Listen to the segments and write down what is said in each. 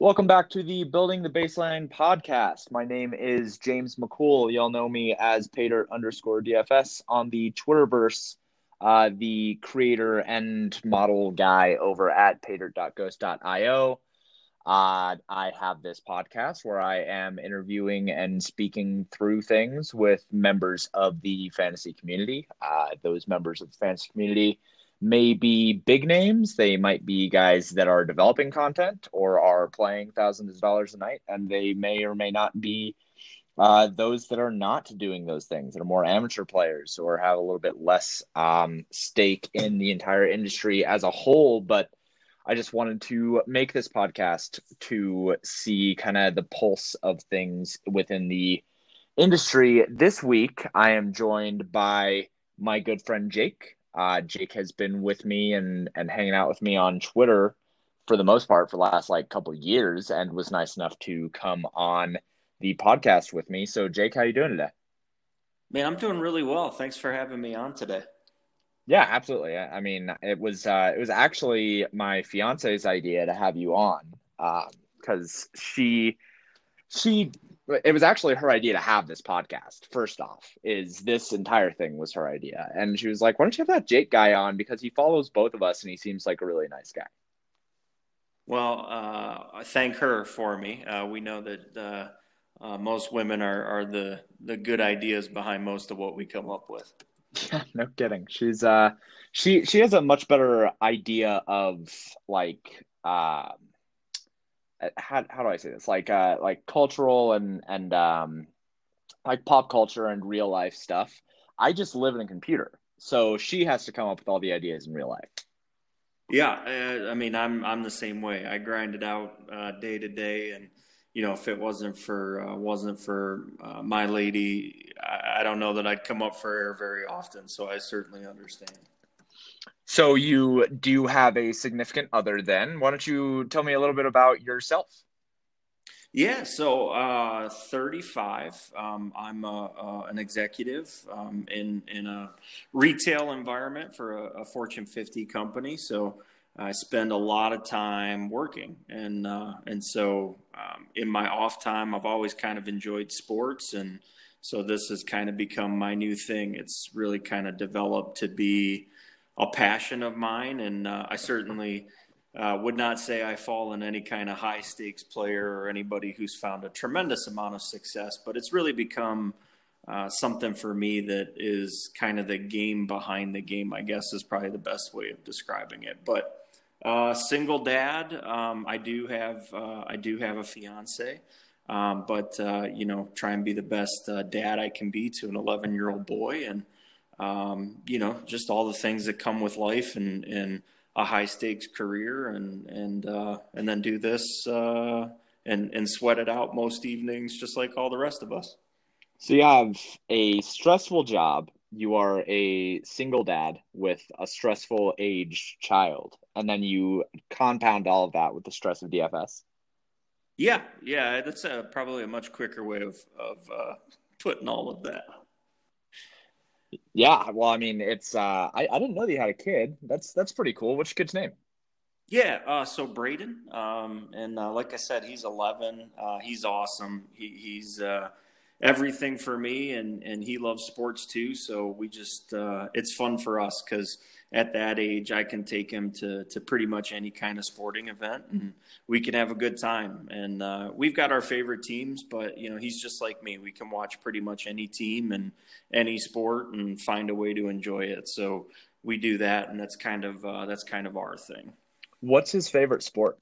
Welcome back to the Building the Baseline podcast. My name is James McCool. Y'all know me as Pater underscore DFS on the Twitterverse, uh, the creator and model guy over at pater.ghost.io. Uh, I have this podcast where I am interviewing and speaking through things with members of the fantasy community. Uh, those members of the fantasy community may be big names. They might be guys that are developing content or are playing thousands of dollars a night, and they may or may not be uh, those that are not doing those things that are more amateur players or have a little bit less um, stake in the entire industry as a whole. But I just wanted to make this podcast to see kind of the pulse of things within the industry. This week, I am joined by my good friend Jake. Uh, Jake has been with me and and hanging out with me on Twitter for the most part for the last like couple years, and was nice enough to come on the podcast with me. So, Jake, how you doing today? Man, I'm doing really well. Thanks for having me on today. Yeah, absolutely. I mean, it was uh, it was actually my fiance's idea to have you on um because um, she she it was actually her idea to have this podcast first off is this entire thing was her idea. And she was like why don't you have that jake guy on? Because he follows both of us and he seems like a really nice guy. Well uh, thank her for me. Uh, we know that uh, uh, most women are, are the the good ideas behind most of what we come up with. Yeah no kidding. She's uh she she has a much better idea of like um how how do I say this? Like uh like cultural and and um like pop culture and real life stuff. I just live in a computer. So she has to come up with all the ideas in real life. Yeah, uh, I mean, I'm I'm the same way. I grind it out uh, day to day, and you know, if it wasn't for uh, wasn't for uh, my lady, I, I don't know that I'd come up for air very often. So I certainly understand. So you do have a significant other then. Why don't you tell me a little bit about yourself? Yeah, so uh, 35. Um, I'm a, uh, an executive um, in in a retail environment for a, a, Fortune 50 company. So I spend a lot of time working, and uh, and so um, in my off time, I've always kind of enjoyed sports, and so this has kind of become my new thing. It's really kind of developed to be a passion of mine, and uh, I certainly uh, would not say I fall in any kind of high stakes player or anybody who's found a tremendous amount of success, but it's really become uh, something for me that is kind of the game behind the game. I guess is probably the best way of describing it. But uh, single dad, um, I do have uh, I do have a fiance. Um, but uh, you know, try and be the best dad I can be to an 11 year old boy, and um, you know, just all the things that come with life and, and a high stakes career and, and, uh, and then do this, uh, and, and sweat it out most evenings, just like all the rest of us. So you have a stressful job. You are a single dad with a stressful age child, and then you compound all of that with the stress of DFS. Yeah, yeah, that's a, probably a much quicker way of of uh, putting all of that. Yeah, well, I mean, it's uh, I I didn't know that you had a kid. That's that's pretty cool. What's your kid's name? Yeah, uh, so Braden, um, and uh, like I said, he's 11. Uh, he's awesome. He, he's uh, everything for me, and and he loves sports too. So we just uh, it's fun for us because at that age, I can take him to, to pretty much any kind of sporting event and we can have a good time. And uh, we've got our favorite teams, but you know, he's just like me. We can watch pretty much any team and any sport and find a way to enjoy it. So we do that. And that's kind of, uh, that's kind of our thing. What's his favorite sport?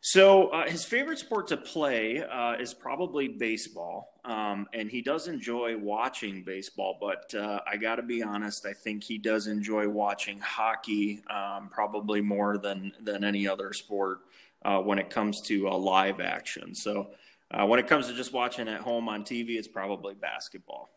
So uh, his favorite sport to play uh, is probably baseball, um, and he does enjoy watching baseball. But uh, I got to be honest, I think he does enjoy watching hockey um, probably more than than any other sport uh, when it comes to uh, live action. So uh, when it comes to just watching at home on TV, it's probably basketball.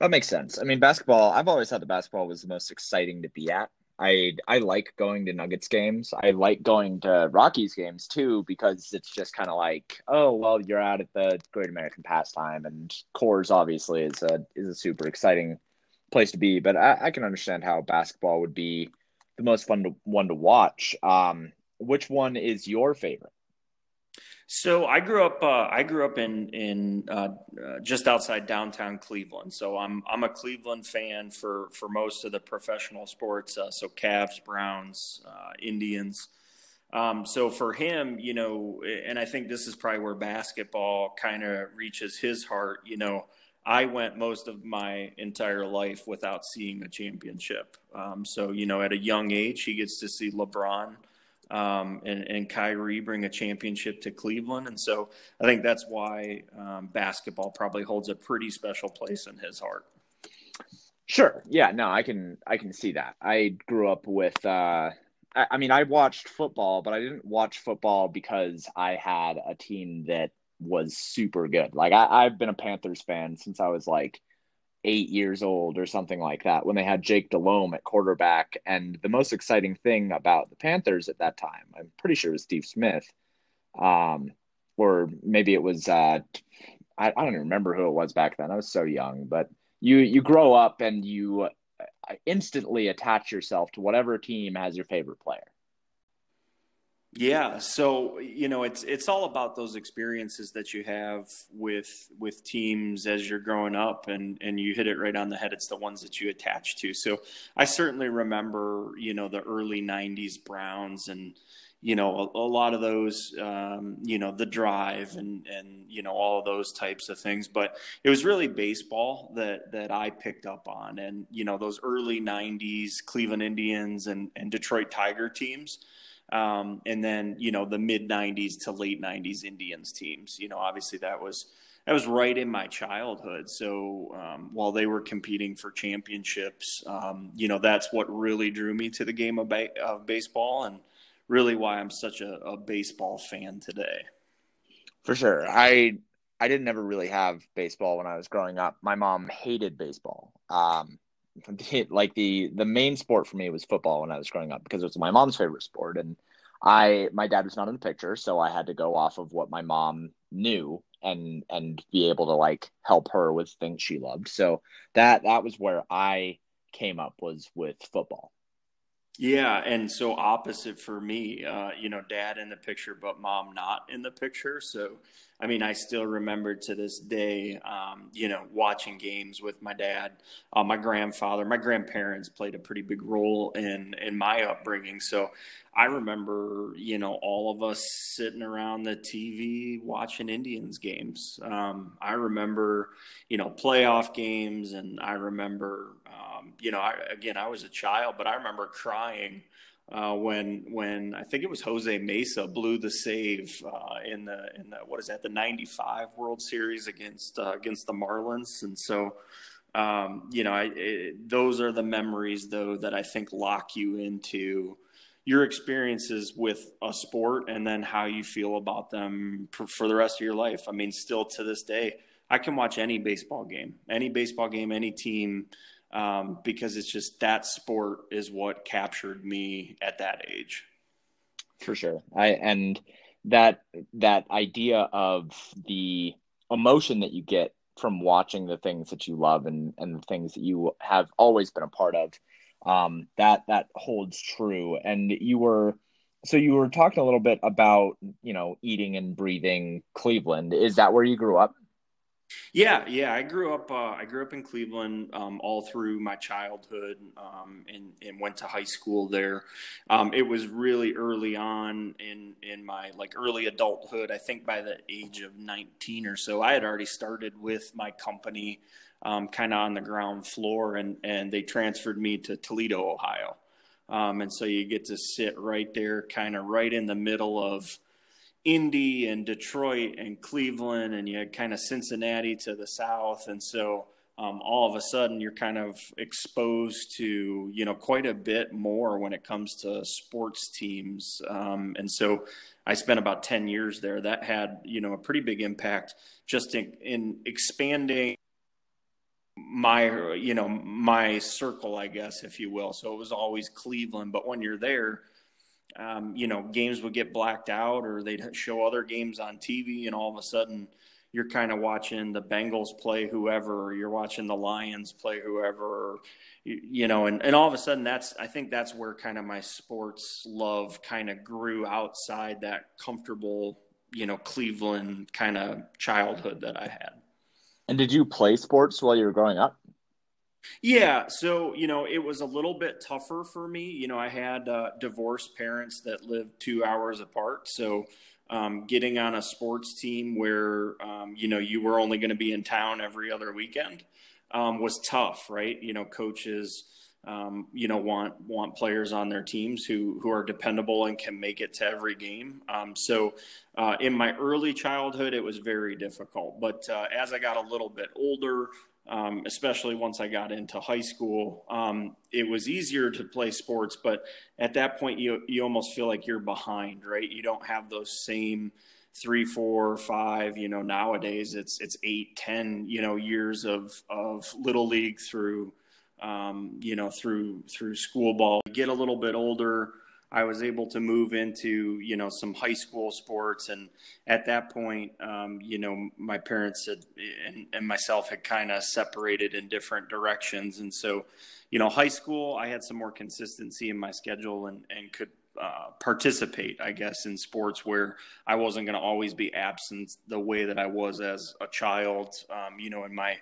That makes sense. I mean, basketball. I've always thought the basketball was the most exciting to be at. I I like going to Nuggets games. I like going to Rockies games too because it's just kind of like, oh well, you're out at the Great American Pastime, and Coors obviously is a is a super exciting place to be. But I, I can understand how basketball would be the most fun to, one to watch. Um, which one is your favorite? So I grew up. Uh, I grew up in in uh, uh, just outside downtown Cleveland. So I'm I'm a Cleveland fan for for most of the professional sports. Uh, so Cavs, Browns, uh, Indians. Um, so for him, you know, and I think this is probably where basketball kind of reaches his heart. You know, I went most of my entire life without seeing a championship. Um, so you know, at a young age, he gets to see LeBron um, and, and Kyrie bring a championship to Cleveland. And so I think that's why um, basketball probably holds a pretty special place in his heart. Sure. Yeah. No, I can I can see that. I grew up with. Uh, I, I mean, I watched football, but I didn't watch football because I had a team that was super good. Like I, I've been a Panthers fan since I was like eight years old or something like that when they had Jake Delhomme at quarterback. And the most exciting thing about the Panthers at that time, I'm pretty sure it was Steve Smith, um, or maybe it was uh, I, I don't even remember who it was back then. I was so young, but you you grow up and you uh, instantly attach yourself to whatever team has your favorite player. Yeah, so you know it's it's all about those experiences that you have with with teams as you're growing up, and and you hit it right on the head. It's the ones that you attach to. So I certainly remember you know the early '90s Browns and you know a, a lot of those um, you know the drive and and you know all of those types of things. But it was really baseball that that I picked up on, and you know those early '90s Cleveland Indians and and Detroit Tiger teams um, and then you know the mid '90s to late '90s Indians teams. You know, obviously that was that was right in my childhood. So um, while they were competing for championships, um, you know that's what really drew me to the game of, ba- of baseball, and really why I'm such a, a, baseball fan today. For sure, I I didn't ever really have baseball when I was growing up. My mom hated baseball. Um, like the the main sport for me was football when I was growing up because it was my mom's favorite sport. And I my dad was not in the picture so I had to go off of what my mom knew and and be able to like help her with things she loved. So that that was where I came up was with football. Yeah, and so opposite for me, uh, you know, dad in the picture, but mom not in the picture. So, I mean, I still remember to this day, um, you know, watching games with my dad, uh, my grandfather, my grandparents played a pretty big role in in my upbringing. So, I remember, you know, all of us sitting around the TV watching Indians games. Um, I remember, you know, playoff games, and I remember um, you know, I, again, I was a child, but I remember crying uh, when when I think it was Jose Mesa blew the save uh, in the in the what is that the '95 World Series against uh, against the Marlins, and so um, you know, I, it, those are the memories though that I think lock you into your experiences with a sport and then how you feel about them for, for the rest of your life. I mean, still to this day, I can watch any baseball game, any baseball game, any team um, because it's just that sport is what captured me at that age. For sure, I and that that idea of the emotion that you get from watching the things that you love and and the things that you have always been a part of um, that that holds true. And you were so you were talking a little bit about you know eating and breathing cleveland. Is that where you grew up yeah, yeah. I grew up. Uh, I grew up in Cleveland um, all through my childhood, um, and, and went to high school there. Um, it was really early on in in my like early adulthood. I think by the age of nineteen or so, I had already started with my company, um, kind of on the ground floor, and and they transferred me to Toledo, Ohio. Um, and so you get to sit right there, kind of right in the middle of Indy and Detroit and Cleveland, and you had kind of Cincinnati to the south, and so um, all of a sudden you're kind of exposed to you know quite a bit more when it comes to sports teams, um, and so I spent about ten years there. That had you know a pretty big impact just in, in expanding my you know my circle, I guess, if you will. So it was always Cleveland, but when you're there um, you know, games would get blacked out or they'd show other games on TV, and all of a sudden, you're kind of watching the Bengals play whoever, or you're watching the Lions play whoever, or, you know, and, and all of a sudden that's, I think that's where kind of my sports love kind of grew outside that comfortable, you know, Cleveland kind of childhood that I had. And did you play sports while you were growing up? Yeah, so you know, it was a little bit tougher for me. You know, I had uh, divorced parents that lived two hours apart, so um, getting on a sports team where um, you know you were only going to be in town every other weekend um, was tough, right? You know, coaches. Um, you know, want want players on their teams who who are dependable and can make it to every game. Um, so, uh, in my early childhood, it was very difficult. But uh, as I got a little bit older, um, especially once I got into high school. Um, it was easier to play sports, but at that point, you you almost feel like you're behind, right? You don't have those same three, four, five. You know, nowadays it's it's eight, ten, you know, years of of little league through, um, you know, through through school ball. You get a little bit older. I was able to move into you know some high school sports, and at that point, um, you know, my parents had, and, and myself had kind of separated in different directions, and so, you know, high school, I had some more consistency in my schedule and and could uh, participate, I guess, in sports where I wasn't going to always be absent the way that I was as a child. Um, you know, in my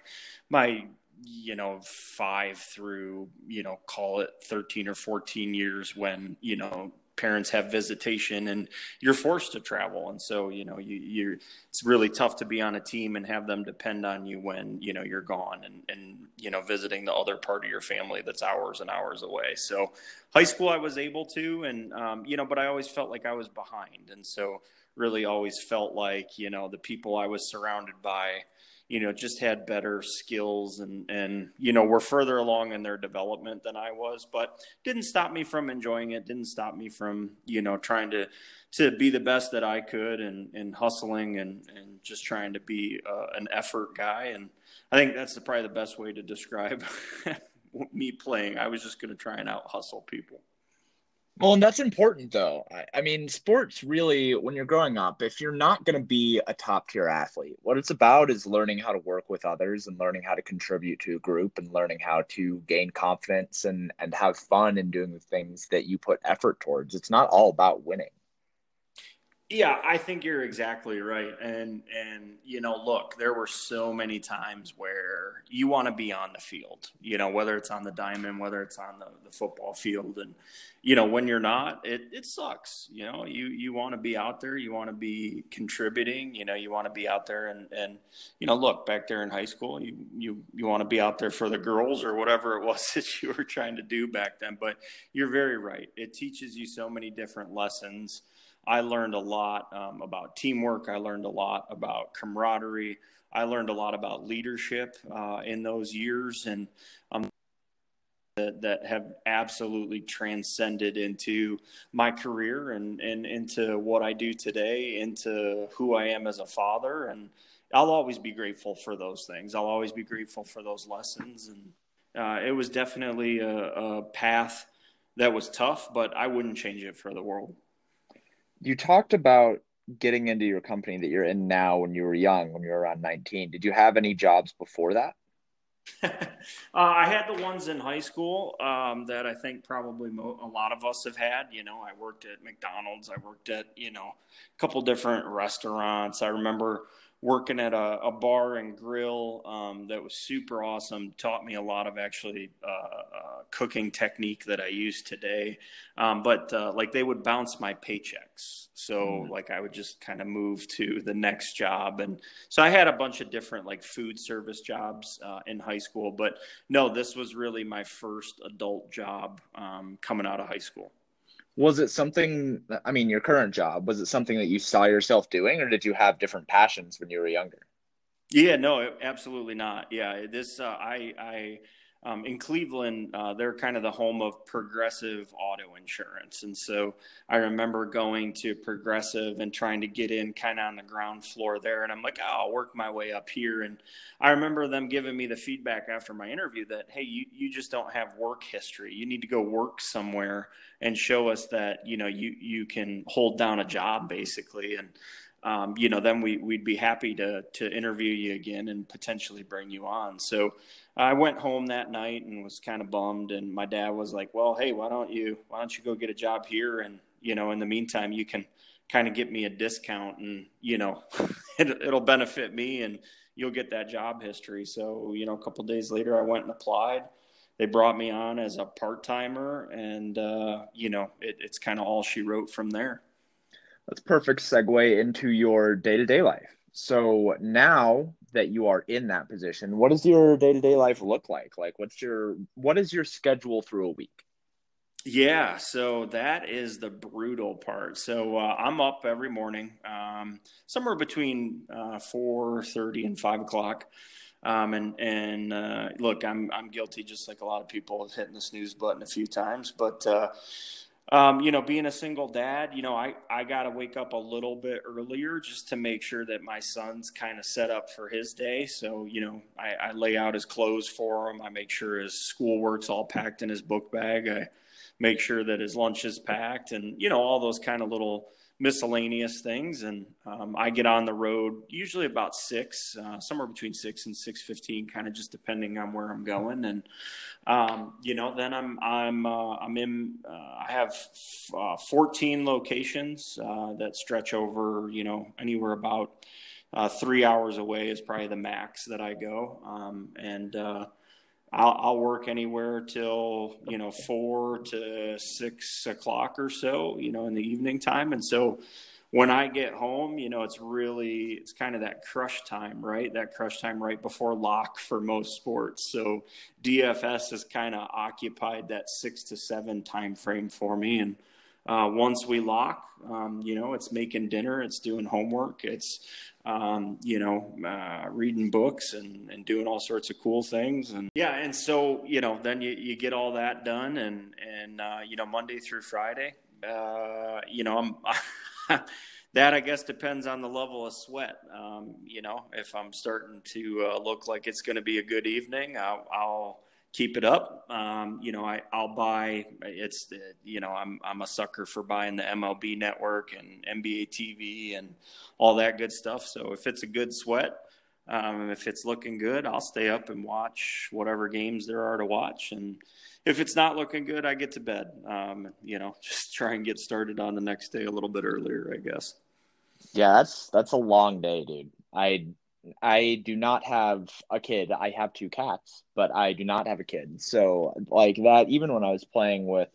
my you know, five through, you know, call it 13 or 14 years when, you know, parents have visitation and you're forced to travel. And so, you know, you, you're, it's really tough to be on a team and have them depend on you when, you know, you're gone and, and, you know, visiting the other part of your family that's hours and hours away. So high school, I was able to, and, um, you know, but I always felt like I was behind. And so really always felt like, you know, the people I was surrounded by, you know, just had better skills and, and, you know, were further along in their development than I was, but didn't stop me from enjoying it. Didn't stop me from, you know, trying to, to be the best that I could and, and hustling and, and just trying to be uh, an effort guy. And I think that's the, probably the best way to describe me playing. I was just going to try and out hustle people. Well, and that's important though. I, I, mean, sports really, when you're growing up, if you're not going to be a top tier athlete, what it's about is learning how to work with others and learning how to contribute to a group and learning how to gain confidence and, and have fun in doing the things that you put effort towards. It's not all about winning. Yeah, I think you're exactly right. And and you know, look, there were so many times where you want to be on the field, you know, whether it's on the diamond, whether it's on the, the football field. And, you know, when you're not, it, it sucks. You know, you you want to be out there, you want to be contributing, you know, you want to be out there and, and you know, look, back there in high school, you you you want to be out there for the girls or whatever it was that you were trying to do back then. But you're very right. It teaches you so many different lessons I learned a lot um, about teamwork. I learned a lot about camaraderie. I learned a lot about leadership uh, in those years, and um, that, that have absolutely transcended into my career and, and into what I do today, into who I am as a father. And I'll always be grateful for those things. I'll always be grateful for those lessons. And uh, it was definitely a, a path that was tough, but I wouldn't change it for the world you talked about getting into your company that you're in now when you were young, when you were around 19. Did you have any jobs before that? uh, I had the ones in high school um, that I think probably mo- a lot of us have had. You know, I worked at McDonald's. I worked at you know a couple different restaurants. I remember working at a, a bar and grill um, that was super awesome. Taught me a lot of actually uh, uh, cooking technique that I use today. Um, but uh, like they would bounce my paychecks, so mm. like I would just kind of move to the next job, and so I had a bunch of different like food service jobs uh, in high school. But no, this was really my first adult job um, coming out of high school was it something i mean your current job was it something that you saw yourself doing or did you have different passions when you were younger? Yeah no absolutely not. Yeah this uh, i i um, in Cleveland, uh, they're kind of the home of Progressive Auto Insurance. And so I remember going to Progressive and trying to get in kind of on the ground floor there. And I'm like, oh, I'll work my way up here. And I remember them giving me the feedback after my interview that, hey, you, you just don't have work history. You need to go work somewhere and show us that, you know, you, you can hold down a job basically. And um, you know, then we, we'd be happy to, to interview you again and potentially bring you on. So I went home that night and was kind of bummed. And my dad was like, well, Hey, why don't you, why don't you go get a job here? And, you know, in the meantime, you can kind of get me a discount and, you know, it, it'll benefit me and you'll get that job history. So, you know, a couple days later I went and applied they brought me on as a part timer, and uh, you know, it, it's kind of all she wrote from there. That's perfect segue into your day to day life. So now that you are in that position, what does your day to day life look like? Like, what's your what is your schedule through a week? Yeah, so that is the brutal part. So uh, I'm up every morning, um, somewhere between uh, four thirty and five o'clock. Um, and and uh, look, I'm I'm guilty, just like a lot of people, of hitting the snooze button a few times. But uh, um, you know, being a single dad, you know, I I got to wake up a little bit earlier just to make sure that my son's kind of set up for his day. So you know, I, I lay out his clothes for him. I make sure his schoolwork's all packed in his book bag. I make sure that his lunch is packed, and you know, all those kind of little miscellaneous things. And um, I get on the road usually about six, uh, somewhere between six and six fifteen, kind of just depending on where I'm going. And um, you know, then I'm I'm uh, I'm in. Uh, I have uh, 14 locations uh, that stretch over you know anywhere about. Uh, three hours away is probably the max that I go, um, and I'll, I'll, work anywhere till you know four to six o'clock or so, you know, in the evening time. And so when I get home, you know, it's really it's kind of that crush time, right? That crush time right before lock for most sports. So DFS has kind of occupied that six to seven time frame for me, and uh, once we lock, um, you know, it's making dinner, it's doing homework, it's, um, you know, uh, reading books and, and doing all sorts of cool things. And yeah, and so, you know, then you, you get all that done and, and, uh, you know, Monday through Friday, uh, you know, I'm, that I guess depends on the level of sweat. Um, you know, if I'm starting to uh, look like it's going to be a good evening, I'll, I'll keep it up. Um, you know, I, I'll buy. It's you know I'm I'm a sucker for buying the MLB Network and NBA TV and all that good stuff. So if it's a good sweat, um, if it's looking good, I'll stay up and watch whatever games there are to watch. And if it's not looking good, I get to bed. Um, you know, just try and get started on the next day a little bit earlier, I guess. Yeah, that's that's a long day, dude. I I do not have a kid. I have two cats, but I do not have a kid. So like that, even when I was playing with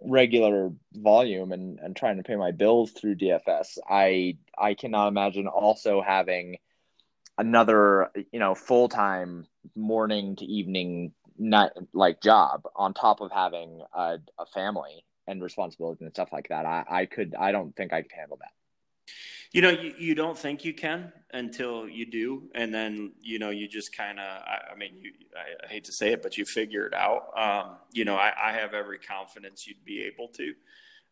regular volume and, and trying to pay my bills through DFS, I I cannot imagine also having another, you know, full time morning to evening night like job on top of having a, a family and responsibilities and stuff like that. I, I could I don't think I could handle that. You know, you, you don't think you can until you do, and then you know you just kind of. I, I, mean, you, I, I, hate to say it, but you figure it out. Um, you know, I, I, have every confidence you'd be able to.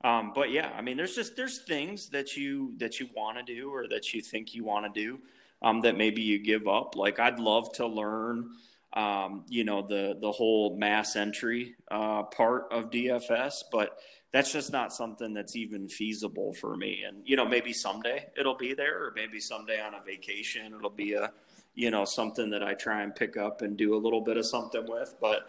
Um, but yeah, I mean, there's just there's things that you that you want to do or that you think you want to do um, that maybe you give up. Like I'd love to learn. Um, you know the the whole mass entry uh, part of DFS, but that's just not something that's even feasible for me. And you know, maybe someday it'll be there, or maybe someday on a vacation it'll be a you know something that I try and pick up and do a little bit of something with. But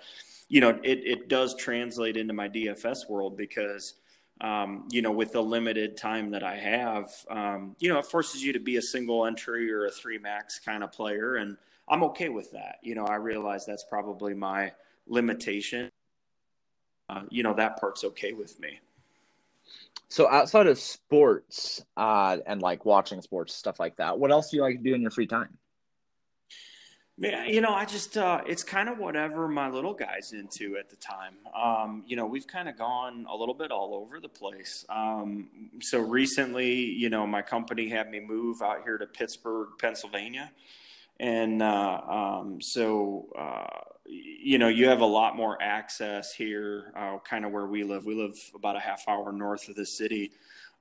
you know, it it does translate into my DFS world because. Um, you know, with the limited time that I have, um, you know, it forces you to be a single entry or a three max kind of player. And I'm okay with that. You know, I realize that's probably my limitation uh, you know that part's okay with me. So outside of sports uh, and like watching sports stuff like that, what else do you like to do in your free time? Yeah, you know, I just uh, it's kind of whatever my little guy's into at the time. Um, you know, we've kind of gone a little bit all over the place. Um, so recently, you know, my company had me move out here to Pittsburgh, Pennsylvania, and uh, um, so uh, you know, you have a lot more access here, uh, kind of where we live. We live about a half hour north of the city.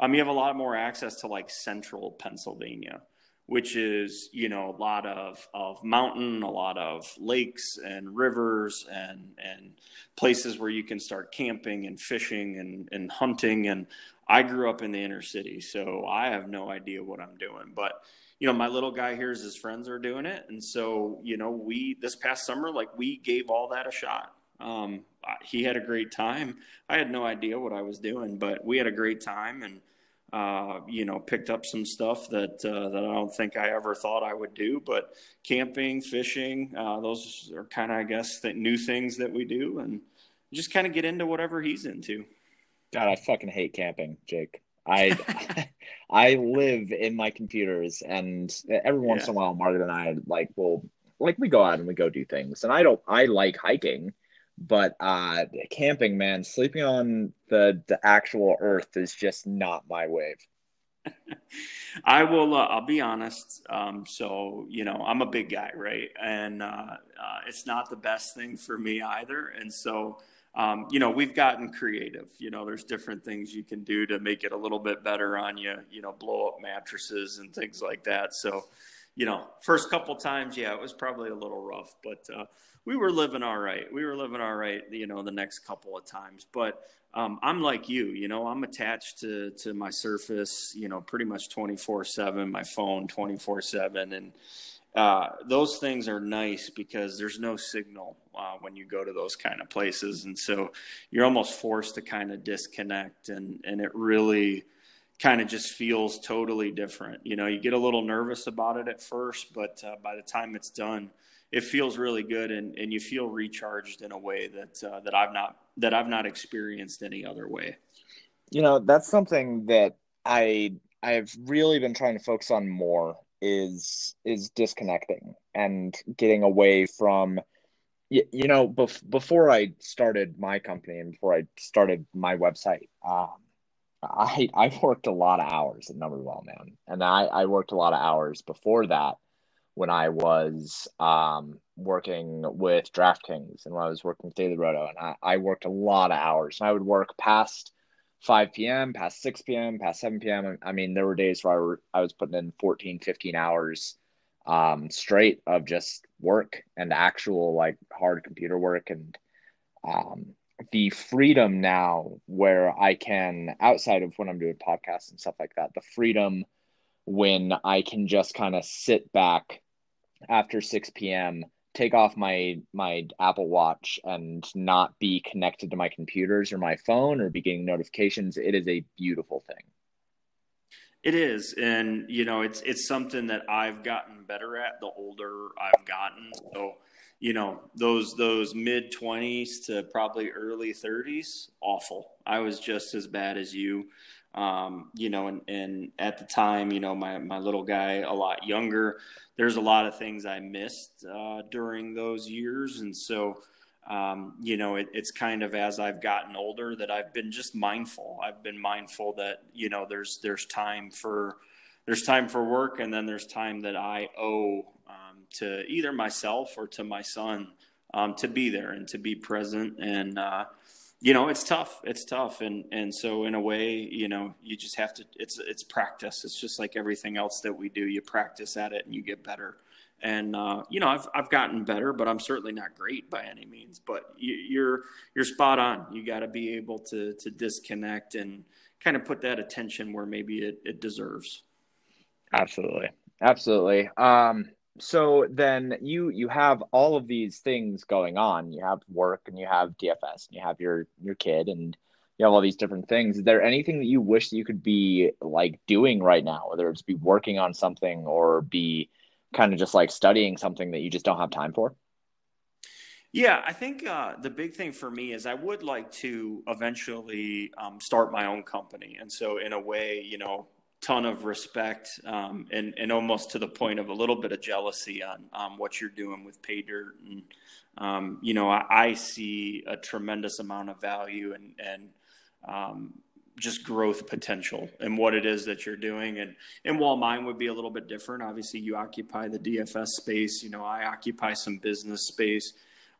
Um, you have a lot more access to like central Pennsylvania, which is, you know, a lot of, of mountain, a lot of lakes and rivers and, and places where you can start camping and fishing and, and hunting. And I grew up in the inner city, so I have no idea what I'm doing. But you know, my little guy here's his friends are doing it, and so you know, we this past summer, like we gave all that a shot. Um, he had a great time. I had no idea what I was doing, but we had a great time, and uh, you know, picked up some stuff that uh, that I don't think I ever thought I would do. But camping, fishing, uh, those are kind of, I guess, the new things that we do, and just kind of get into whatever he's into. God, I fucking hate camping, Jake. I I live in my computers, and every once yeah. in a while, Margaret and I like will like we go out and we go do things. And I don't I like hiking, but uh camping, man, sleeping on the the actual earth is just not my wave. I will. Uh, I'll be honest. Um, so you know, I'm a big guy, right? And uh, uh, it's not the best thing for me either. And so um, you know, we've gotten creative. You know, there's different things you can do to make it a little bit better on you. You know, blow up mattresses and things like that. So, you know, first couple times, yeah, it was probably a little rough, but uh, we were living all right. We were living all right. You know, the next couple of times, but um, I'm like you. You know, I'm attached to to my Surface. You know, pretty much 24 seven. My phone 24 seven, and uh, those things are nice because there's no signal uh, when you go to those kind of places, and so you're almost forced to kind of disconnect, and and it really kind of just feels totally different. You know, you get a little nervous about it at first, but uh, by the time it's done, it feels really good, and, and you feel recharged in a way that uh, that I've not that I've not experienced any other way. You know, that's something that I I've really been trying to focus on more is is disconnecting and getting away from you, you know bef- before i started my company and before i started my website um, i i worked a lot of hours at numberwell man. And i i worked a lot of hours before that when i was um, working with draftkings and when i was working with daily roto. And I, I worked a lot of hours. And i would work past 5 p.m., past 6 p.m., past 7 p.m. I mean, there were days where I, were, I was putting in 14, 15 hours um, straight of just work and actual like hard computer work. And um, the freedom now where I can, outside of when I'm doing podcasts and stuff like that, the freedom when I can just kind of sit back after 6 p.m take off my my Apple Watch and not be connected to my computers or my phone or be getting notifications, it is a beautiful thing. It is, and you know, it's it's something that I've gotten better at the older I've gotten. So, you know, those those mid twenties to probably early thirties, awful. I was just as bad as you. Um, you know, and, and at the time, you know, my, my little guy a lot younger, there's a lot of things I missed uh, during those years. And so, um, you know, it, it's kind of as I've gotten older that I've been just mindful. I've been mindful that, you know, there's, there's time for, there's time for work and then there's time that I owe um, to either myself or to my son um, to be there and to be present. And, uh, you know it's tough it's tough. And and so in a way you know you just have to it's it's practice. It's just like everything else that we do. You practice at it and you get better. And uh, you know I've I've gotten better but I'm certainly not great by any means. But you, you're you're spot on. You got to be able to to disconnect and kind of put that attention where maybe it, it deserves. Absolutely. Absolutely. Um so then you you have all of these things going on. You have work and you have dfs and you have your your kid and you have all these different things. Is there anything that you wish that you could be like doing right now whether it's be working on something or be kind of just like studying something that you just don't have time for? Yeah, I think uh, the big thing for me is I would like to eventually um, start my own company. And so, in a way, you know, ton of respect um, and, and almost to the point of a little bit of jealousy on um, what you're doing with pay dirt. And um, you know I, I, see a tremendous amount of value and and um, just growth potential and what it is that you're doing. And and while mine would be a little bit different obviously you occupy the DFS space you know I occupy some business space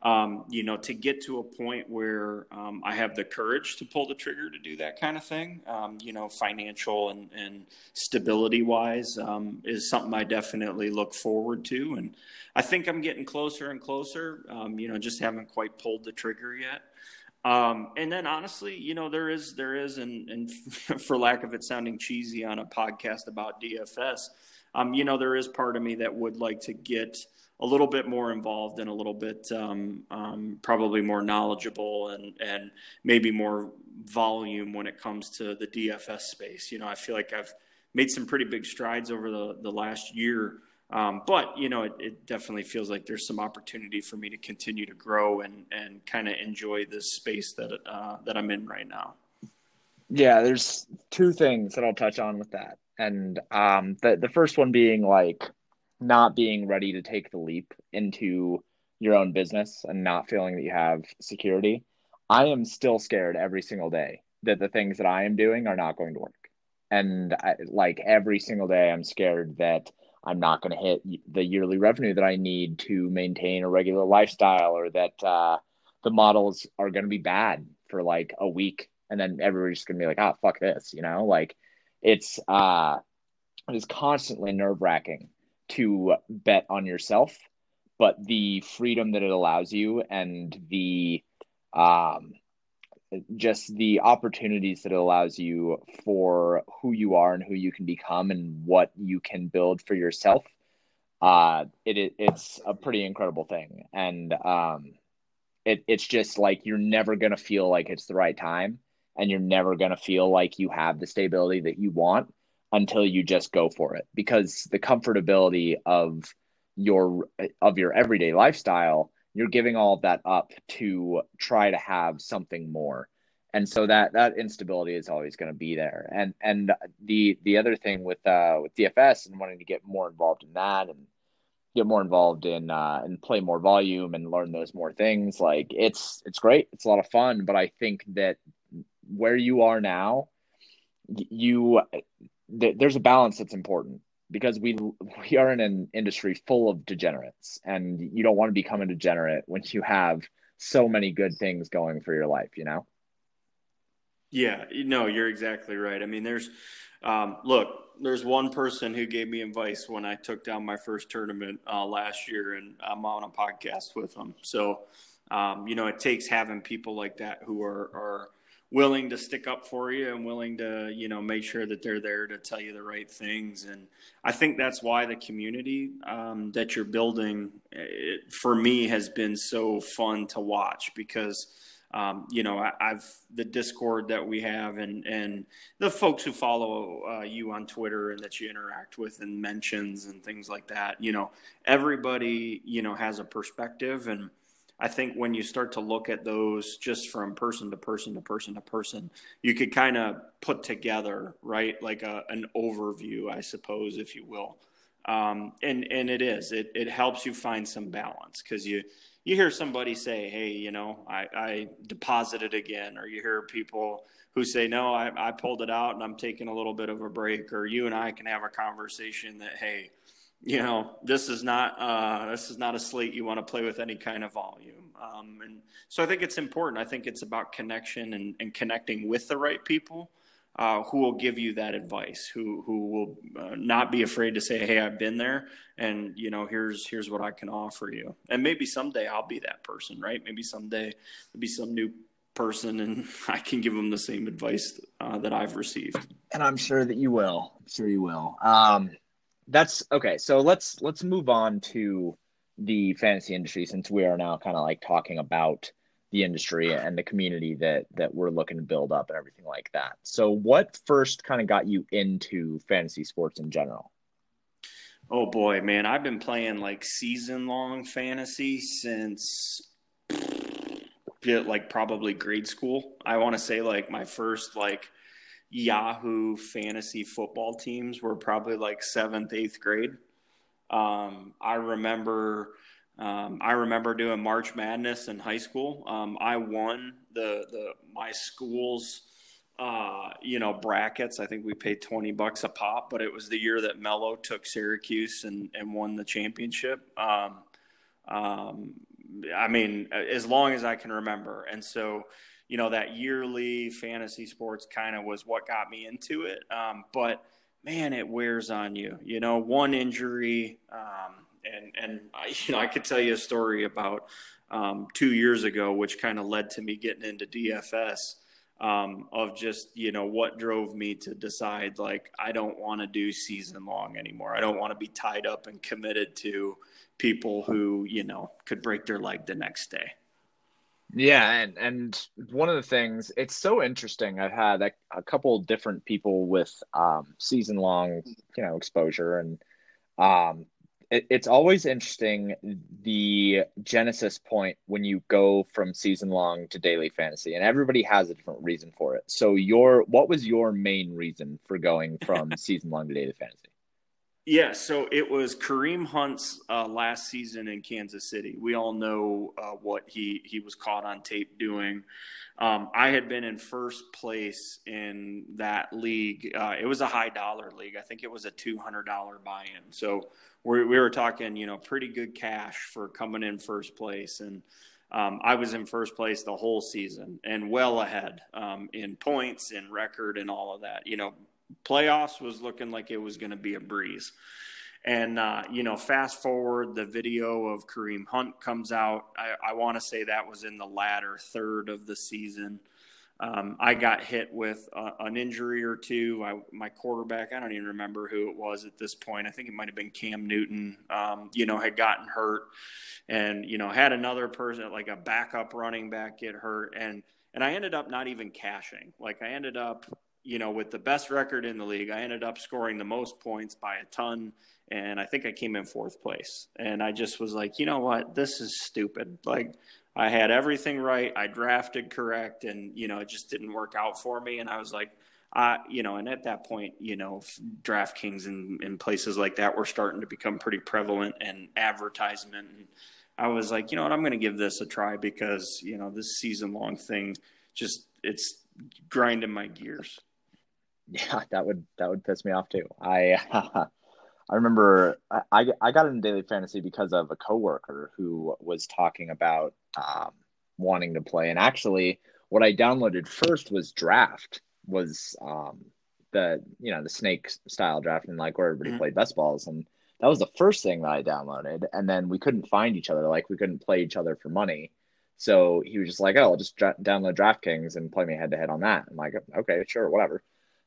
um, you know, to get to a point where um, I have the courage to pull the trigger to do that kind of thing, um, you know, financial and, and stability wise, um, is something I definitely look forward to. And I think I'm getting closer and closer, um, you know, just haven't quite pulled the trigger yet. Um, and then honestly, you know, there is there is, and, and for lack of it sounding cheesy on a podcast about DFS, you know, there is part of me that would like to get a little bit more involved and a little bit um, um, probably more knowledgeable and and maybe more volume when it comes to the DFS space. You know, I feel like I've made some pretty big strides over the the last year. Um, but you know, it, it, definitely feels like there's some opportunity for me to continue to grow and and kind of enjoy this space that uh, that I'm in right now. Yeah, there's two things that I'll touch on with that, and um, the the first one being like not being ready to take the leap into your own business and not feeling that you have security. I am still scared every single day that the things that I am doing are not going to work. And I, like every single day, I'm scared that I'm not going to hit the yearly revenue that I need to maintain a regular lifestyle or that uh, the models are going to be bad for like a week. And then everybody's just going to be like, oh, fuck this, you know? Like it's, uh, it is constantly nerve wracking to bet on yourself, but the freedom that it allows you and the um, just the opportunities that it allows you for who you are and who you can become and what you can build for yourself. Uh, it, it it's a pretty incredible thing, and um, it it's just like you're never gonna feel like it's the right time, and you're never gonna feel like you have the stability that you want until you just go for it because the comfortability of your of your everyday lifestyle you're giving all of that up to try to have something more. And so that that instability is always going to be there. And and the the other thing with uh with dfs and wanting to get more involved in that and get more involved in uh and play more volume and learn those more things like it's it's great. It's a lot of fun. But i think that where you are now you th- there's a balance that's important because we we are in an industry full of degenerates and you don't want to become a degenerate when you have so many good things going for your life you know? Yeah no you're exactly right. I mean there's um, look there's one person who gave me advice when i took down my first tournament uh, last year and i'm on a podcast with him so um, you know it takes having people like that who are are willing to stick up for you and willing to you know make sure that they're there to tell you the right things. And i think that's why the community um, that you're building it, for me has been so fun to watch because um, you know I, have the discord that we have and and the folks who follow uh, you on twitter and that you interact with and mentions and things like that you know everybody you know has a perspective. And I think when you start to look at those just from person to person to person to person, you could kind of put together, right, like a, an overview, I suppose, if you will. Um, and and it is it it helps you find some balance because you you hear somebody say, hey, you know, I, I deposited again, or you hear people who say, no, I, I pulled it out and I'm taking a little bit of a break, or you and I can have a conversation that, hey, you know, this is not uh, this is not a slate you want to play with any kind of volume. Um, and so I think it's important. I think it's about connection and, and connecting with the right people uh, who will give you that advice, who who will uh, not be afraid to say, "Hey, I've been there, and you know, here's here's what I can offer you." And maybe someday I'll be that person, right? Maybe someday there'll be some new person, and I can give them the same advice uh, that I've received. And I'm sure that you will. I'm sure you will. Um, that's okay. So let's let's move on to the fantasy industry since we are now kind of like talking about the industry and the community that that we're looking to build up and everything like that. So what first kind of got you into fantasy sports in general? Oh boy, man, I've been playing like season long fantasy since like probably grade school. I want to say like my first like Yahoo fantasy football teams were probably like seventh, eighth grade. Um, I remember, um, I remember doing March Madness in high school. Um, I won the the my school's, uh, you know, brackets. I think we paid twenty bucks a pop, but it was the year that Melo took Syracuse and and won the championship. Um, um, I mean, as long as I can remember, and so you know that yearly fantasy sports kind of was what got me into it um, but man it wears on you you know one injury um, and and I, you know, I could tell you a story about um, two years ago, which kind of led to me getting into DFS. Um, of just you know what drove me to decide like I don't want to do season long anymore. I don't want to be tied up and committed to people who you know could break their leg the next day. Yeah, and and one of the things it's so interesting. I've had a, a couple different people with um, season long, you know, exposure, and um, it, it's always interesting the genesis point when you go from season long to daily fantasy, and everybody has a different reason for it. So, your what was your main reason for going from season long to daily fantasy? Yeah, so it was Kareem Hunt's uh, last season in Kansas City. We all know uh, what he he was caught on tape doing. Um, I had been in first place in that league. Uh, it was a high dollar league. I think it was a two hundred dollar buy in. So we we were talking, you know, pretty good cash for coming in first place and. Um, I was in first place the whole season and well ahead um, in points, in record, and all of that. You know, playoffs was looking like it was going to be a breeze. And, uh, you know, fast forward, the video of Kareem Hunt comes out. I, I want to say that was in the latter third of the season. Um, I got hit with a, an injury or two. I, my quarterback, I don't even remember who it was at this point. I think it might have been Cam Newton, um, you know, had gotten hurt and, you know, had another person, like a backup running back, get hurt. And, and I ended up not even cashing. Like I ended up you know, with the best record in the league, I ended up scoring the most points by a ton. And I think I came in fourth place. And I just was like, you know what? This is stupid. Like, I had everything right. I drafted correct. And, you know, it just didn't work out for me. And I was like, uh, you know, and at that point, you know, DraftKings and, and places like that were starting to become pretty prevalent and advertisement. And I was like, you know what? I'm going to give this a try because, you know, this season long thing just, it's grinding my gears. Yeah, that would that would piss me off too. I uh, I remember I I got into daily fantasy because of a coworker who was talking about um, wanting to play, and actually, what I downloaded first was Draft, was um, the you know the snake style draft, and like where everybody mm-hmm. played best balls, and that was the first thing that I downloaded, and then we couldn't find each other, like we couldn't play each other for money. So he was just like, "Oh, I'll just dra- download DraftKings and play me head to head on that." I'm like, "Okay, sure, whatever."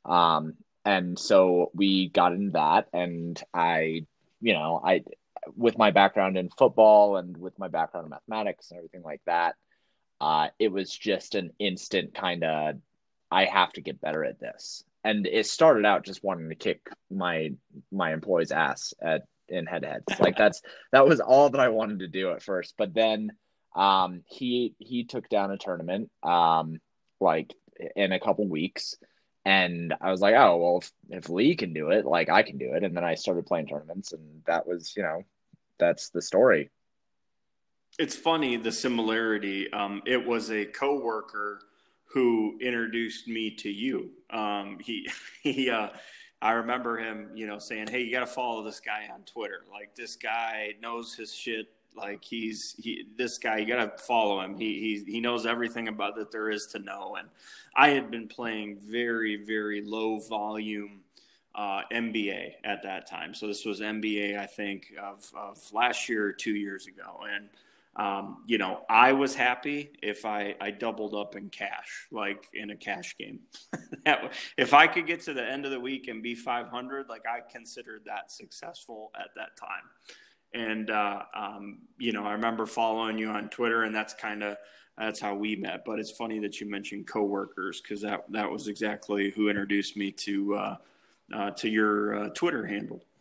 Um, and so we got into that, and I, you know, I, with my background in football and with my background in mathematics and everything like that, uh, it was just an instant kind of, I have to get better at this. And it started out just wanting to kick my my employee's ass at in head to head. Like that's that was all that I wanted to do at first. But then um, he he took down a tournament um, like in a couple weeks and I was like, oh well, if, if Lee can do it, like I can do it. And then I started playing tournaments, and that was, you know, that's the story. It's funny the similarity. Um, it was a coworker who introduced me to you. Um, he he. Uh, I remember him, you know, saying, "Hey, you got to follow this guy on Twitter. Like this guy knows his shit like he's he this guy you gotta follow him. He he he knows everything about that there is to know. And I had been playing very very low volume uh, NBA at that time. So this was NBA I think of of last year or two years ago. And um, you know, I was happy if I, I doubled up in cash, like in a cash game. that, if I could get to the end of the week and be 500, like I considered that successful at that time. And uh, um, you know, I remember following you on Twitter, and that's kind of that's how we met. But it's funny that you mentioned coworkers because that that was exactly who introduced me to uh, uh, to your uh, Twitter handle.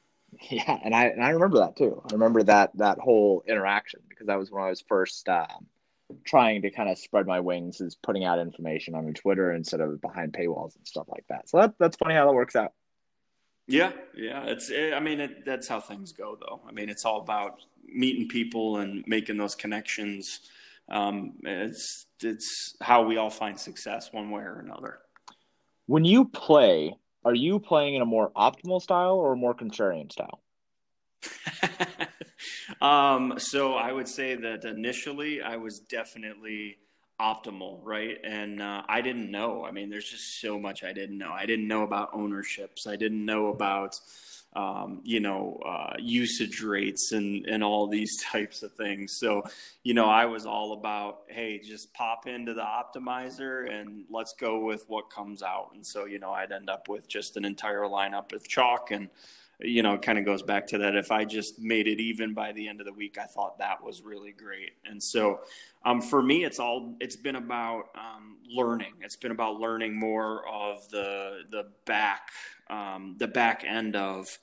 Yeah, and I and I remember that too. I remember that that whole interaction because that was when I was first um, trying to kind of spread my wings, is putting out information on Twitter instead of behind paywalls and stuff like that. So that that's funny how that works out. Yeah, yeah. It's. It, I mean, it, that's how things go, though. I mean, it's all about meeting people and making those connections. Um, it's it's how we all find success, one way or another. When you play, are you playing in a more optimal style or a more contrarian style? um, so I would say that initially I was definitely optimal, right? And uh, I didn't know. I mean, there's just so much I didn't know. I didn't know about ownerships. I didn't know about, um, you know, uh, usage rates and and all these types of things. So, you know, I was all about, hey, just pop into the optimizer and let's go with what comes out. And so, you know, I'd end up with just an entire lineup of chalk and you know, it kind of goes back to that. If I just made it even by the end of the week, I thought that was really great. And so, um, for me, it's all it's been about um, learning. It's been about learning more of the the back um, the back end of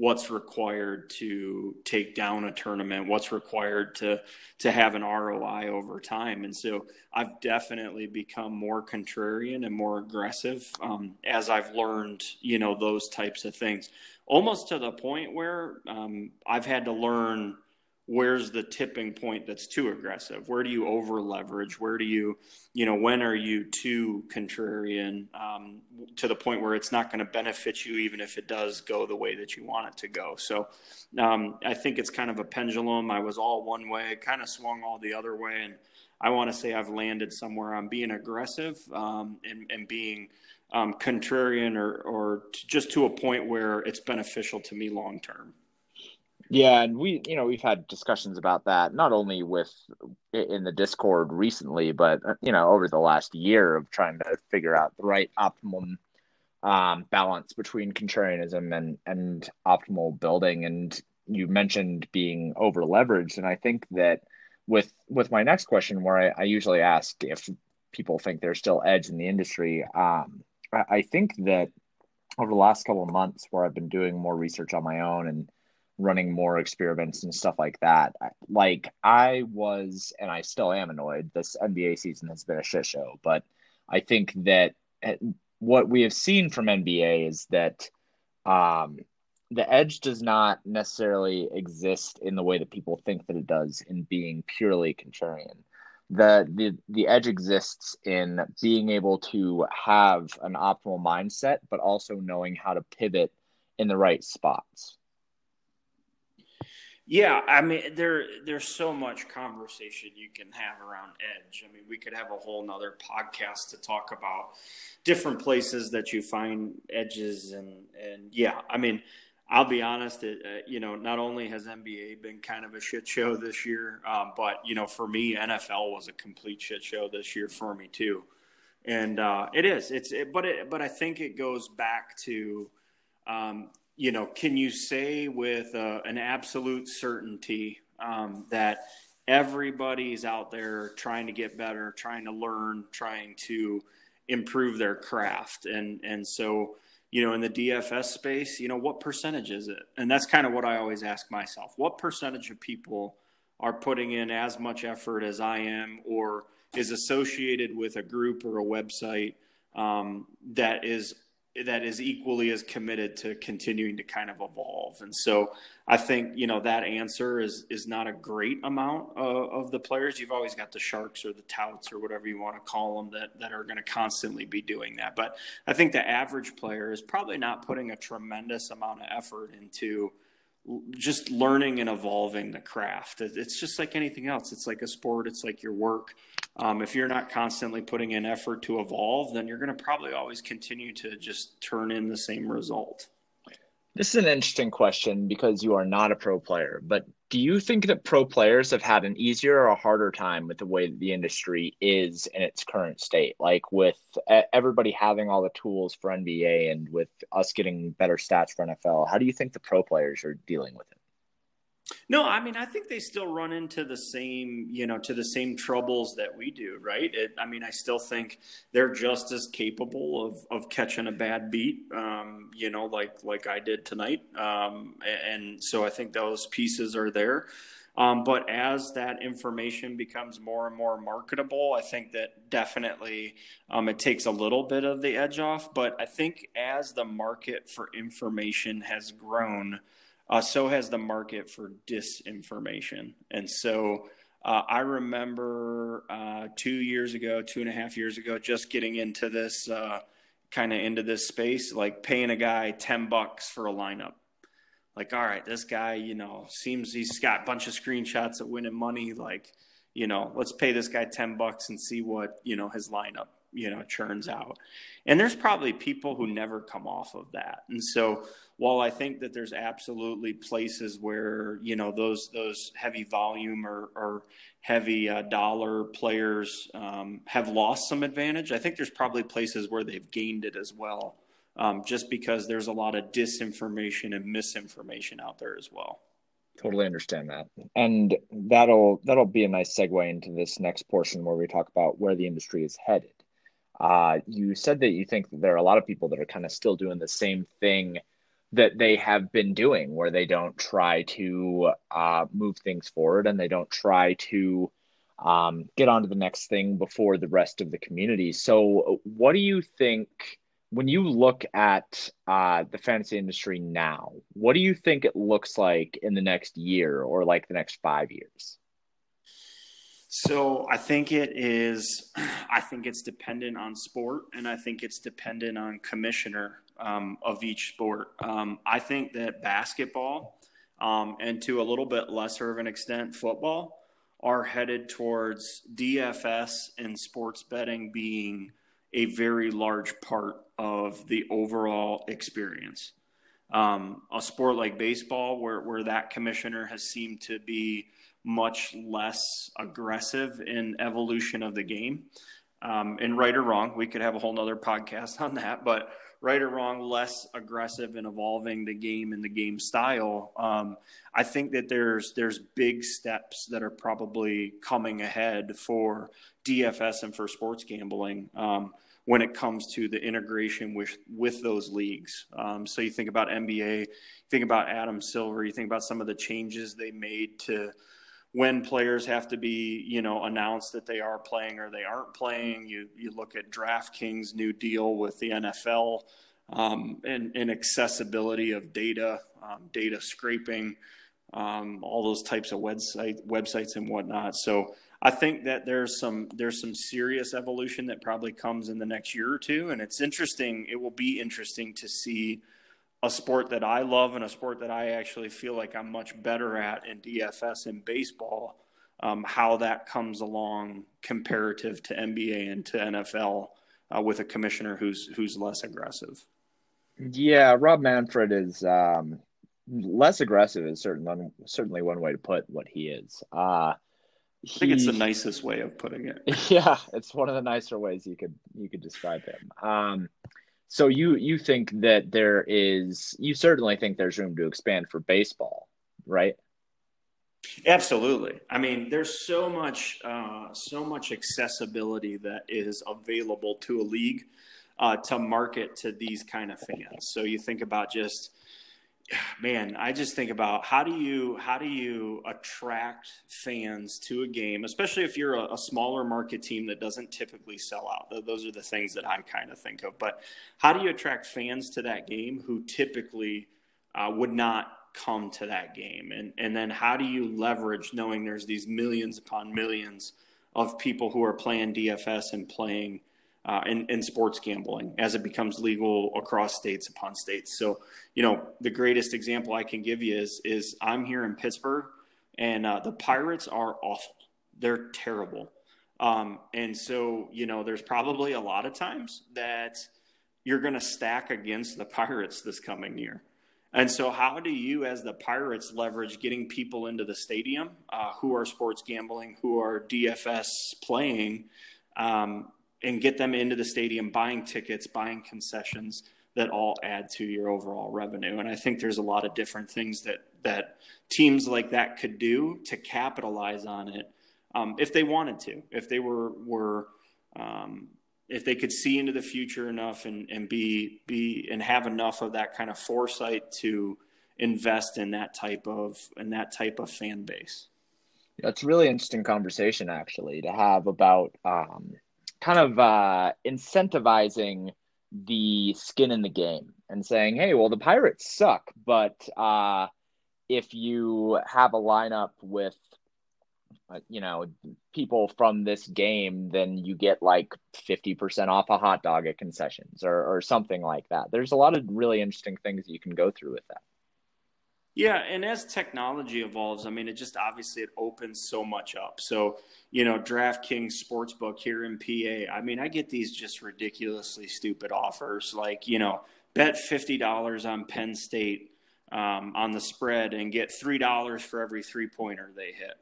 what's required to take down a tournament, what's required to to have an ROI over time. And so I've definitely become more contrarian and more aggressive um, as I've learned, you know, those types of things almost to the point where um, I've had to learn where's the tipping point that's too aggressive. Where do you over leverage where do you you know when are you too contrarian um, to the point where it's not going to benefit you even if it does go the way that you want it to go? So um, i think it's kind of a pendulum. I was all one way kind of swung all the other way and i want to say i've landed somewhere. On being aggressive um, and, and being um, contrarian or, or just to a point where it's beneficial to me long term. Yeah, and we, you know, we've had discussions about that not only with in the Discord recently, but uh, you know, over the last year of trying to figure out the right optimum um, balance between contrarianism and and optimal building. And you mentioned being over leveraged, and I think that with with my next question, where I, I usually ask if people think there's still edge in the industry, um, I think that over the last couple of months, where I've been doing more research on my own and running more experiments and stuff like that, like I was, and I still am annoyed. This NBA season has been a shit show, but I think that eh, what we have seen from NBA is that um, the edge does not necessarily exist in the way that people think that it does in being purely contrarian the the the edge exists in being able to have an optimal mindset but also knowing how to pivot in the right spots. Yeah i mean there there's so much conversation you can have around edge. I mean we could have a whole nother podcast to talk about different places that you find edges and and yeah i mean I'll be honest, it, uh, you know, not only has NBA been kind of a shit show this year, um, but you know, for me, NFL was a complete shit show this year for me too, and uh, it is. It's it, but it, but I think it goes back to, um, you know, can you say with uh, an absolute certainty um, that everybody's out there trying to get better, trying to learn, trying to improve their craft, and and so you know, in the DFS space, you know, what percentage is it? And that's kind of what I always ask myself. What percentage of people are putting in as much effort as I am or is associated with a group or a website um, that is that is equally as committed to continuing to kind of evolve. And so I think, you know, that answer is is not a great amount of, of the players. You've always got the sharks or the touts or whatever you want to call them that, that are going to constantly be doing that. But I think the average player is probably not putting a tremendous amount of effort into just learning and evolving the craft. It's just like anything else. It's like a sport. It's like your work. Um, if you're not constantly putting in effort to evolve, then you're going to probably always continue to just turn in the same result. This is an interesting question because you are not a pro player, but do you think that pro players have had an easier or a harder time with the way that the industry is in its current state? Like with everybody having all the tools for NBA and with us getting better stats for NFL, how do you think the pro players are dealing with it? No, I mean, I think they still run into the same, you know, to the same troubles that we do, right? It, I mean, I still think they're just as capable of, of catching a bad beat, um, you know, like like I did tonight. Um, and so I think those pieces are there. Um, but as that information becomes more and more marketable, I think that definitely um, it takes a little bit of the edge off. But I think as the market for information has grown, uh, so has the market for disinformation. And so uh, I remember uh, two years ago, two and a half years ago, just getting into this uh, kind of into this space, like paying a guy 10 bucks for a lineup. Like, all right, this guy, you know, seems he's got a bunch of screenshots of winning money. Like, you know, let's pay this guy 10 bucks and see what, you know, his lineup, you know, churns out. And there's probably people who never come off of that. And so while I think that there's absolutely places where, you know, those, those heavy volume or, or heavy uh, dollar players um, have lost some advantage, I think there's probably places where they've gained it as well. Um, just because there's a lot of disinformation and misinformation out there as well. Totally understand that. And that'll that'll be a nice segue into this next portion where we talk about where the industry is headed. Uh, you said that you think that there are a lot of people that are kind of still doing the same thing that they have been doing, where they don't try to uh, move things forward and they don't try to um, get on to the next thing before the rest of the community. So, what do you think when you look at uh, the fantasy industry now, what do you think it looks like in the next year or like the next five years? So I think it is. I think it's dependent on sport, and I think it's dependent on commissioner um, of each sport. Um, I think that basketball, um, and to a little bit lesser of an extent, football, are headed towards DFS and sports betting being a very large part of the overall experience. Um, a sport like baseball, where, where that commissioner has seemed to be much less aggressive in evolution of the game. Um, and right or wrong, we could have a whole nother podcast on that, but right or wrong, less aggressive in evolving the game and the game style. Um, I think that there's there's big steps that are probably coming ahead for DFS and for sports gambling. Um, when it comes to the integration with with those leagues. Um, so you think about NBA, you think about Adam Silver, you think about some of the changes they made to when players have to be, you know, announced that they are playing or they aren't playing. You you look at DraftKings' new deal with the NFL um, and, and accessibility of data, um, data scraping, um, all those types of website websites and whatnot. So I think that there's some there's some serious evolution that probably comes in the next year or two, and it's interesting. It will be interesting to see a sport that I love and a sport that I actually feel like I'm much better at in DFS and baseball. Um, how that comes along comparative to NBA and to NFL uh, with a commissioner who's who's less aggressive. Yeah, Rob Manfred is um, less aggressive is certain certainly one way to put what he is. Uh, I think it's the nicest way of putting it. Yeah, it's one of the nicer ways you could you could describe him. Um, so you you think that there is you certainly think there's room to expand for baseball, right? Absolutely. I mean, there's so much uh, so much accessibility that is available to a league uh, to market to these kind of fans. So you think about just man, I just think about how do you how do you attract fans to a game, especially if you're a, a, smaller market team that doesn't typically sell out. Those are the things that I kind of think of. But how do you attract fans to that game who typically uh, would not come to that game, and and then how do you leverage knowing there's these millions upon millions of people who are playing DFS and playing uh, in, in sports gambling as it becomes legal across states upon states. So, you know, the greatest example I can give you is is I'm here in Pittsburgh, and uh, the Pirates are awful. They're terrible. Um, and so, you know, there's probably a lot of times that you're going to stack against the Pirates this coming year. And so, how do you, as the Pirates, leverage getting people into the stadium uh, who are sports gambling, who are DFS playing, um, and get them into the stadium buying tickets, buying concessions that all add to your overall revenue. And I think there's a lot of different things that that teams like that could do to capitalize on it um, if they wanted to, if they were were um, if they could see into the future enough and, and be be and have enough of that kind of foresight to invest in that type of in that type of fan base. That's really interesting conversation actually to have about um, kind of uh, incentivizing the skin in the game and saying, hey, well, the Pirates suck, but uh, if you have a lineup with, uh, you know, people from this game, then you get like 50% off a hot dog at concessions or, or something like that. There's a lot of really interesting things you can go through with that. Yeah, and as technology evolves, I mean, it just obviously it opens so much up. So, you know, DraftKings Sportsbook here in PA, I mean, I get these just ridiculously stupid offers like, you know, bet $50 on Penn State um, on the spread and get $3 for every three pointer they hit.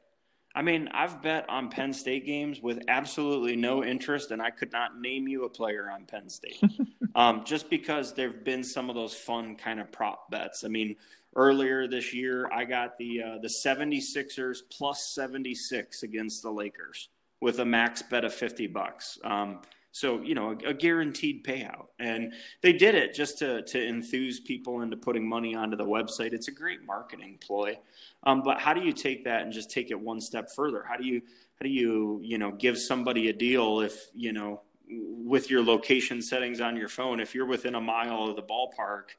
I mean, I've bet on Penn State games with absolutely no interest, and I could not name you a player on Penn State. um, just because there have been some of those fun kind of prop bets. I mean, earlier this year, I got the uh, the 76ers plus 76 against the Lakers with a max bet of 50 bucks. Um, so, you know, a, a, guaranteed payout. And they did it just to, to enthuse people into putting money onto the website. It's a great marketing ploy. Um, but how do you take that and just take it one step further? How do you, how do you, you know, give somebody a deal if, you know, with your location settings on your phone, if you're within a mile of the ballpark,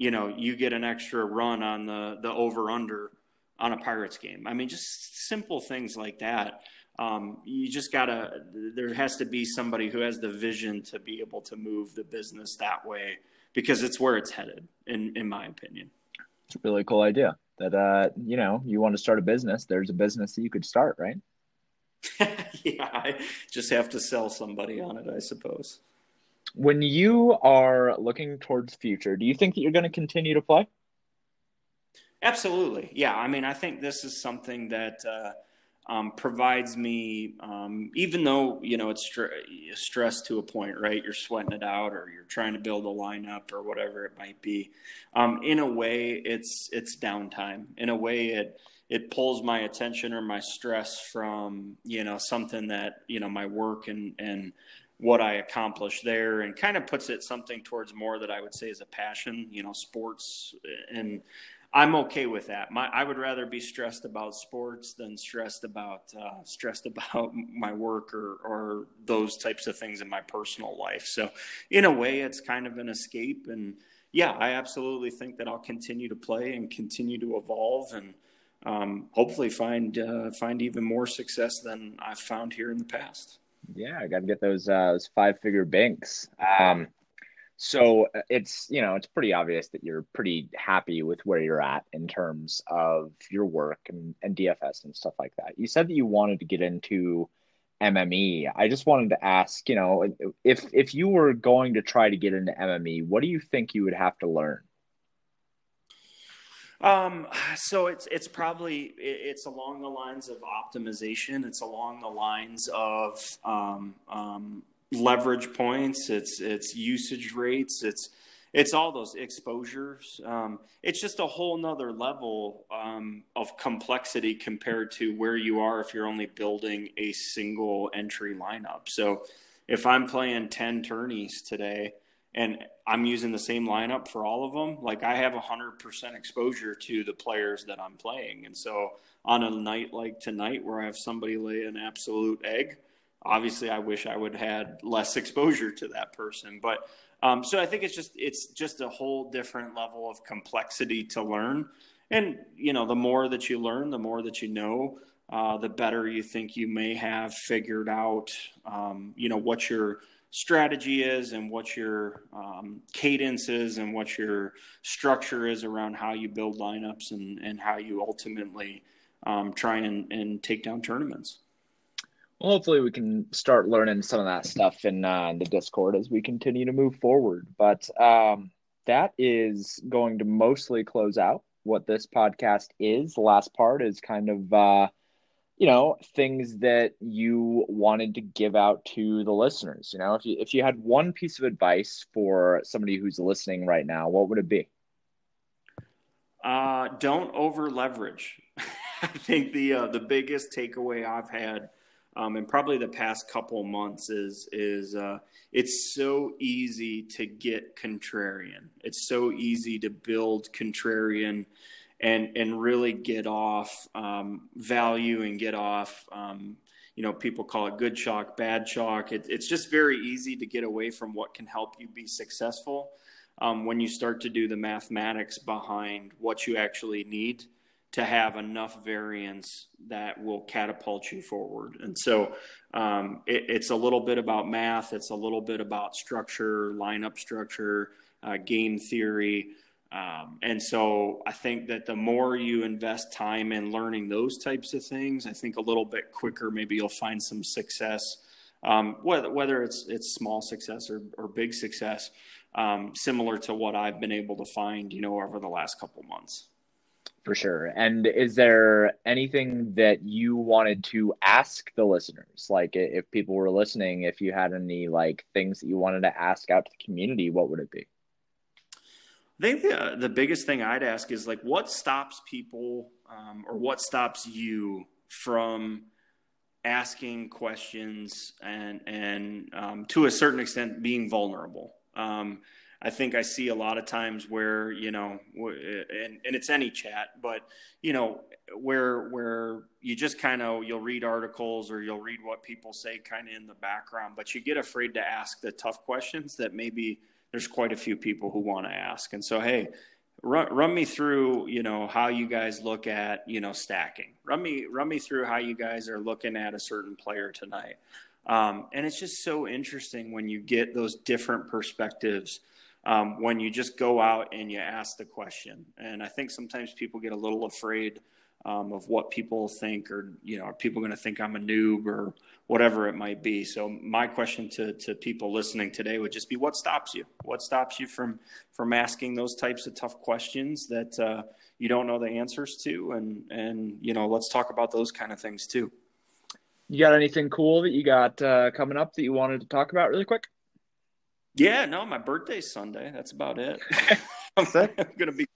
you know, you get an extra run on the, the over under on a Pirates game. I mean, just simple things like that. Um, you just gotta there has to be somebody who has the vision to be able to move the business that way because it's where it's headed in in my opinion. It's a really cool idea that uh you know you want to start a business there's a business that you could start right? Yeah i just have to sell somebody on it i suppose when you are looking towards future do you think that you're going to continue to play absolutely yeah i mean i think this is something that uh um, provides me, um, even though you know it's str- stress to a point, right? You're sweating it out, or you're trying to build a lineup, or whatever it might be. Um, in a way, it's it's downtime. In a way, it it pulls my attention or my stress from you know something that you know my work and and what I accomplish there, and kind of puts it something towards more that I would say is a passion. You know, sports and I'm okay with that. My, I would rather be stressed about sports than stressed about uh, stressed about my work or or those types of things in my personal life. So, in a way, it's kind of an escape. And yeah, I absolutely think that I'll continue to play and continue to evolve and um, hopefully find uh, find even more success than I've found here in the past. Yeah, I got to get those uh, those five figure banks. Um, so uh, it's you know it's pretty obvious that you're pretty happy with where you're at in terms of your work and, and DFS and stuff like that. You said that you wanted to get into MME. I just wanted to ask, you know, if if you were going to try to get into MME, what do you think you would have to learn? Um, so it's it's probably it's along the lines of optimization. It's along the lines of um, um, leverage points, it's it's usage rates, it's it's all those exposures. Um, it's just a whole nother level um, of complexity compared to where you are if you're only building a single entry lineup. So if I'm playing 10 tourneys today and I'm using the same lineup for all of them, like I have 100% exposure to the players that I'm playing. And so on a night like tonight where I have somebody lay an absolute egg, obviously I wish I would had less exposure to that person. But um, so I think it's just it's just a whole different level of complexity to learn. And you know, the more that you learn, the more that you know, uh, the better you think you may have figured out. Um, you know what your strategy is and what your um, cadence is and what your structure is around how you build lineups and, and how you ultimately um, try and, and take down tournaments. Well, hopefully we can start learning some of that stuff in uh, the Discord as we continue to move forward. But um, that is going to mostly close out what this podcast is. The last part is kind of, uh, you know, things that you wanted to give out to the listeners. You know, if you if you had one piece of advice for somebody who's listening right now, what would it be? Uh, don't over leverage. I think the uh, the biggest takeaway I've had um, and probably the past couple months is is uh, it's so easy to get contrarian. It's so easy to build contrarian and and really get off um, value and get off. Um, you know, people call it good chalk, bad chalk. It, it's just very easy to get away from what can help you be successful um, when you start to do the mathematics behind what you actually need to have enough variance that will catapult you forward. And so um, it, it's a little bit about math, it's a little bit about structure, lineup structure, uh, game theory. Um, and so I think that the more you invest time in learning those types of things, I think a little bit quicker, maybe you'll find some success, um, whether, whether it's, it's small success or, or big success, um, similar to what I've been able to find, you know, over the last couple months. For sure. And is there anything that you wanted to ask the listeners? Like if people were listening, if you had any like things that you wanted to ask out to the community, what would it be? I think the, the biggest thing I'd ask is like, what stops people um, or what stops you from asking questions and and um, to a certain extent being vulnerable. Um, I think I see a lot of times where you know, and, and it's any chat, but you know, where where you just kind of you'll read articles or you'll read what people say kind of in the background, but you get afraid to ask the tough questions that maybe there's quite a few people who want to ask. And so, hey, run, run me through, you know, how you guys look at, you know, stacking. Run me, run me through how you guys are looking at a certain player tonight. Um, and it's just so interesting when you get those different perspectives. Um, when you just go out and you ask the question. And I think sometimes people get a little afraid um, of what people think, or you know, are people going to think I'm a noob or whatever it might be. So my question to to people listening today would just be, what stops you? What stops you from from asking those types of tough questions that uh, you don't know the answers to? And and you know, let's talk about those kind of things too. You got anything cool that you got uh, coming up that you wanted to talk about really quick? Yeah, no, my birthday's Sunday. That's about it. I'm gonna be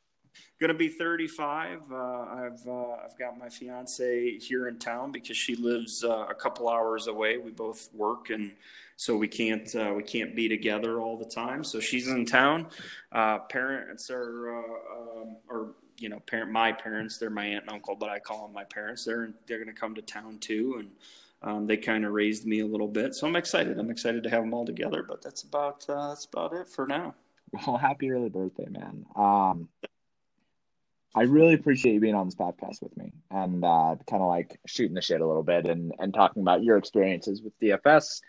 going to be 35. Uh, I've uh, I've got my fiance here in town because she lives uh, a couple hours away. We both work, and so we can't uh, we can't be together all the time. So she's in town. Uh, parents are uh, um, or you know parent my parents. They're my aunt and uncle, but I call them my parents. They're they're going to come to town too, and. Um, they kind of raised me a little bit, so I'm excited. I'm excited to have them all together. But that's about that's about it for now. Well, happy early birthday, man. Um, I really appreciate you being on this podcast with me and uh, kind of like shooting the shit a little bit and, and talking about your experiences with DFS.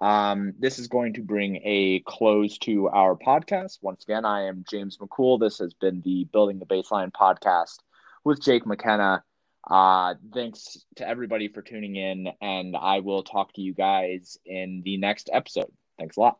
Um, this is going to bring a close to our podcast. Once again, I am James McCool. This has been the Building the Baseline podcast with Jake McKenna. Uh, thanks to everybody for tuning in, and I will talk to you guys in the next episode. Thanks a lot.